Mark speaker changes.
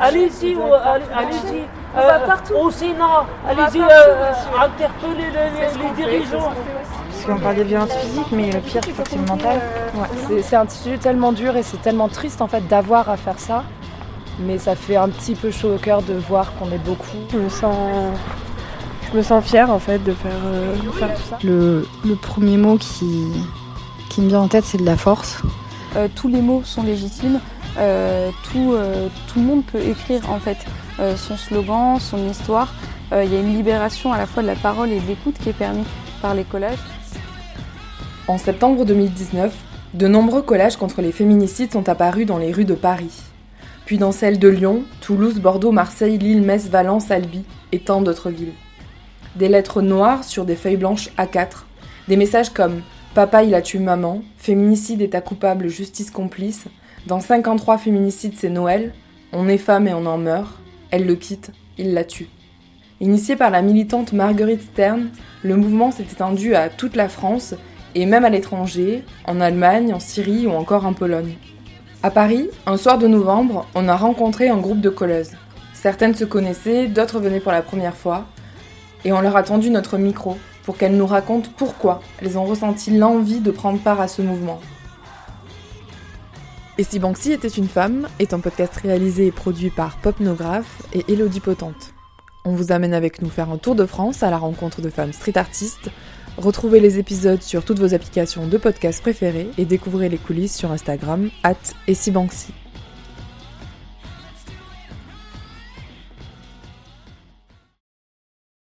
Speaker 1: Allez-y, allez-y.
Speaker 2: On va partout.
Speaker 1: Au Sénat, allez-y, euh,
Speaker 2: monsieur.
Speaker 1: interpellez les, dirigeants.
Speaker 3: Parce qu'on parle des violences physiques, mais le pire, je crois que c'est le mental.
Speaker 4: Ouais, c'est- c'est un sujet tellement dur et c'est tellement triste en fait d'avoir à faire ça. Mais ça fait un petit peu chaud au cœur de voir qu'on est beaucoup.
Speaker 3: Je me sens, je me sens fière en fait de faire, euh, de faire tout ça.
Speaker 5: Le, le premier mot qui, qui me vient en tête, c'est de la force.
Speaker 6: Euh, tous les mots sont légitimes. Euh, tout, euh, tout le monde peut écrire en fait son slogan, son histoire. Il y a une libération à la fois de la parole et de l'écoute qui est permise par les collages.
Speaker 7: En septembre 2019, de nombreux collages contre les féminicides sont apparus dans les rues de Paris. Puis dans celles de Lyon, Toulouse, Bordeaux, Marseille, Lille, Metz, Valence, Albi et tant d'autres villes. Des lettres noires sur des feuilles blanches A4. Des messages comme Papa il a tué maman, féminicide état coupable, justice complice, dans 53 féminicides c'est Noël, on est femme et on en meurt, elle le quitte, il la tue. Initié par la militante Marguerite Stern, le mouvement s'est étendu à toute la France et même à l'étranger, en Allemagne, en Syrie ou encore en Pologne. À Paris, un soir de novembre, on a rencontré un groupe de colleuses. Certaines se connaissaient, d'autres venaient pour la première fois, et on leur a tendu notre micro pour qu'elles nous racontent pourquoi elles ont ressenti l'envie de prendre part à ce mouvement. Et Banksy était une femme est un podcast réalisé et produit par Popnographe et Elodie Potente. On vous amène avec nous faire un tour de France à la rencontre de femmes street artistes. Retrouvez les épisodes sur toutes vos applications de podcast préférées et découvrez les coulisses sur Instagram, at et Banksy.